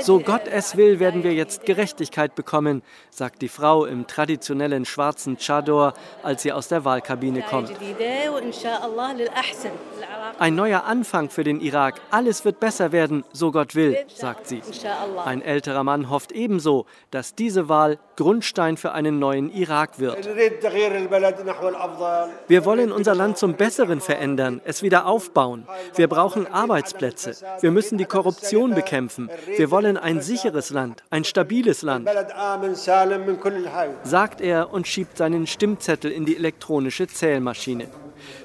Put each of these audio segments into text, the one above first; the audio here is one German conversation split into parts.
So Gott es will, werden wir jetzt Gerechtigkeit bekommen, sagt die Frau im traditionellen schwarzen Chador, als sie aus der Wahlkabine kommt. Ein neuer Anfang für den Irak. Alles wird besser werden, so Gott will, sagt sie. Ein älterer Mann hofft ebenso, dass diese Wahl Grundstein für einen neuen Irak wird. Wir wollen unser Land zum Besseren verändern, es wieder aufbauen. Wir brauchen Arbeitsplätze. Wir müssen die Korruption bekämpfen. Wir wollen ein sicheres Land, ein stabiles Land, sagt er und schiebt seinen Stimmzettel in die elektronische Zählmaschine.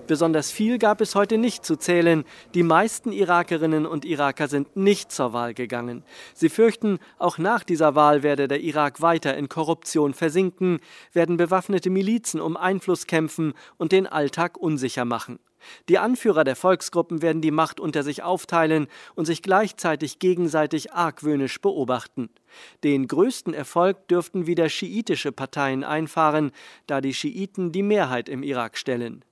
Besonders viel gab es heute nicht zu zählen. Die meisten Irakerinnen und Iraker sind nicht zur Wahl gegangen. Sie fürchten, auch nach dieser Wahl werde der Irak weiter in Korruption versinken, werden bewaffnete Milizen um Einfluss kämpfen und den Alltag unsicher machen. Die Anführer der Volksgruppen werden die Macht unter sich aufteilen und sich gleichzeitig gegenseitig argwöhnisch beobachten. Den größten Erfolg dürften wieder schiitische Parteien einfahren, da die Schiiten die Mehrheit im Irak stellen.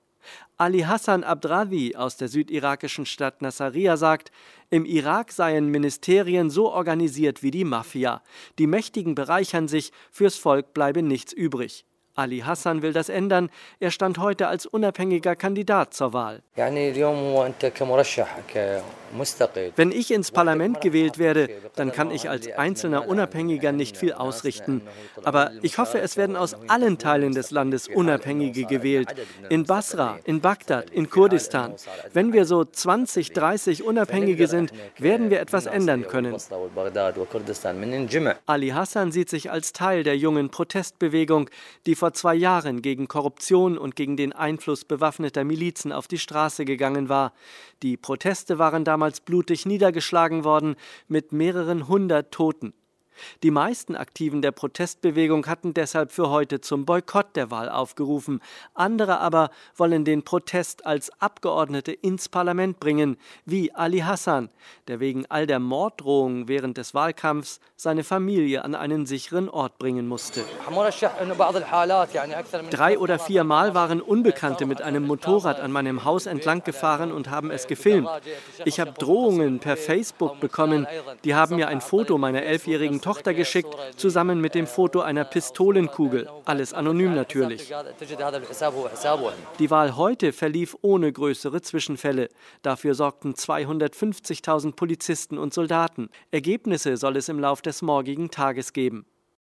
Ali Hassan Abdrawi aus der südirakischen Stadt Nasiriyah sagt, im Irak seien Ministerien so organisiert wie die Mafia. Die Mächtigen bereichern sich, fürs Volk bleibe nichts übrig. Ali Hassan will das ändern. Er stand heute als unabhängiger Kandidat zur Wahl. Wenn ich ins Parlament gewählt werde, dann kann ich als einzelner Unabhängiger nicht viel ausrichten. Aber ich hoffe, es werden aus allen Teilen des Landes Unabhängige gewählt. In Basra, in Bagdad, in Kurdistan. Wenn wir so 20, 30 Unabhängige sind, werden wir etwas ändern können. Ali Hassan sieht sich als Teil der jungen Protestbewegung, die vor zwei Jahren gegen Korruption und gegen den Einfluss bewaffneter Milizen auf die Straße gegangen war. Die Proteste waren damals blutig niedergeschlagen worden mit mehreren hundert Toten. Die meisten Aktiven der Protestbewegung hatten deshalb für heute zum Boykott der Wahl aufgerufen. Andere aber wollen den Protest als Abgeordnete ins Parlament bringen, wie Ali Hassan, der wegen all der Morddrohungen während des Wahlkampfs seine Familie an einen sicheren Ort bringen musste. Drei oder vier Mal waren Unbekannte mit einem Motorrad an meinem Haus entlang gefahren und haben es gefilmt. Ich habe Drohungen per Facebook bekommen. Die haben mir ein Foto meiner elfjährigen Tochter geschickt, zusammen mit dem Foto einer Pistolenkugel. Alles anonym natürlich. Die Wahl heute verlief ohne größere Zwischenfälle. Dafür sorgten 250.000 Polizisten und Soldaten. Ergebnisse soll es im Lauf des morgigen Tages geben.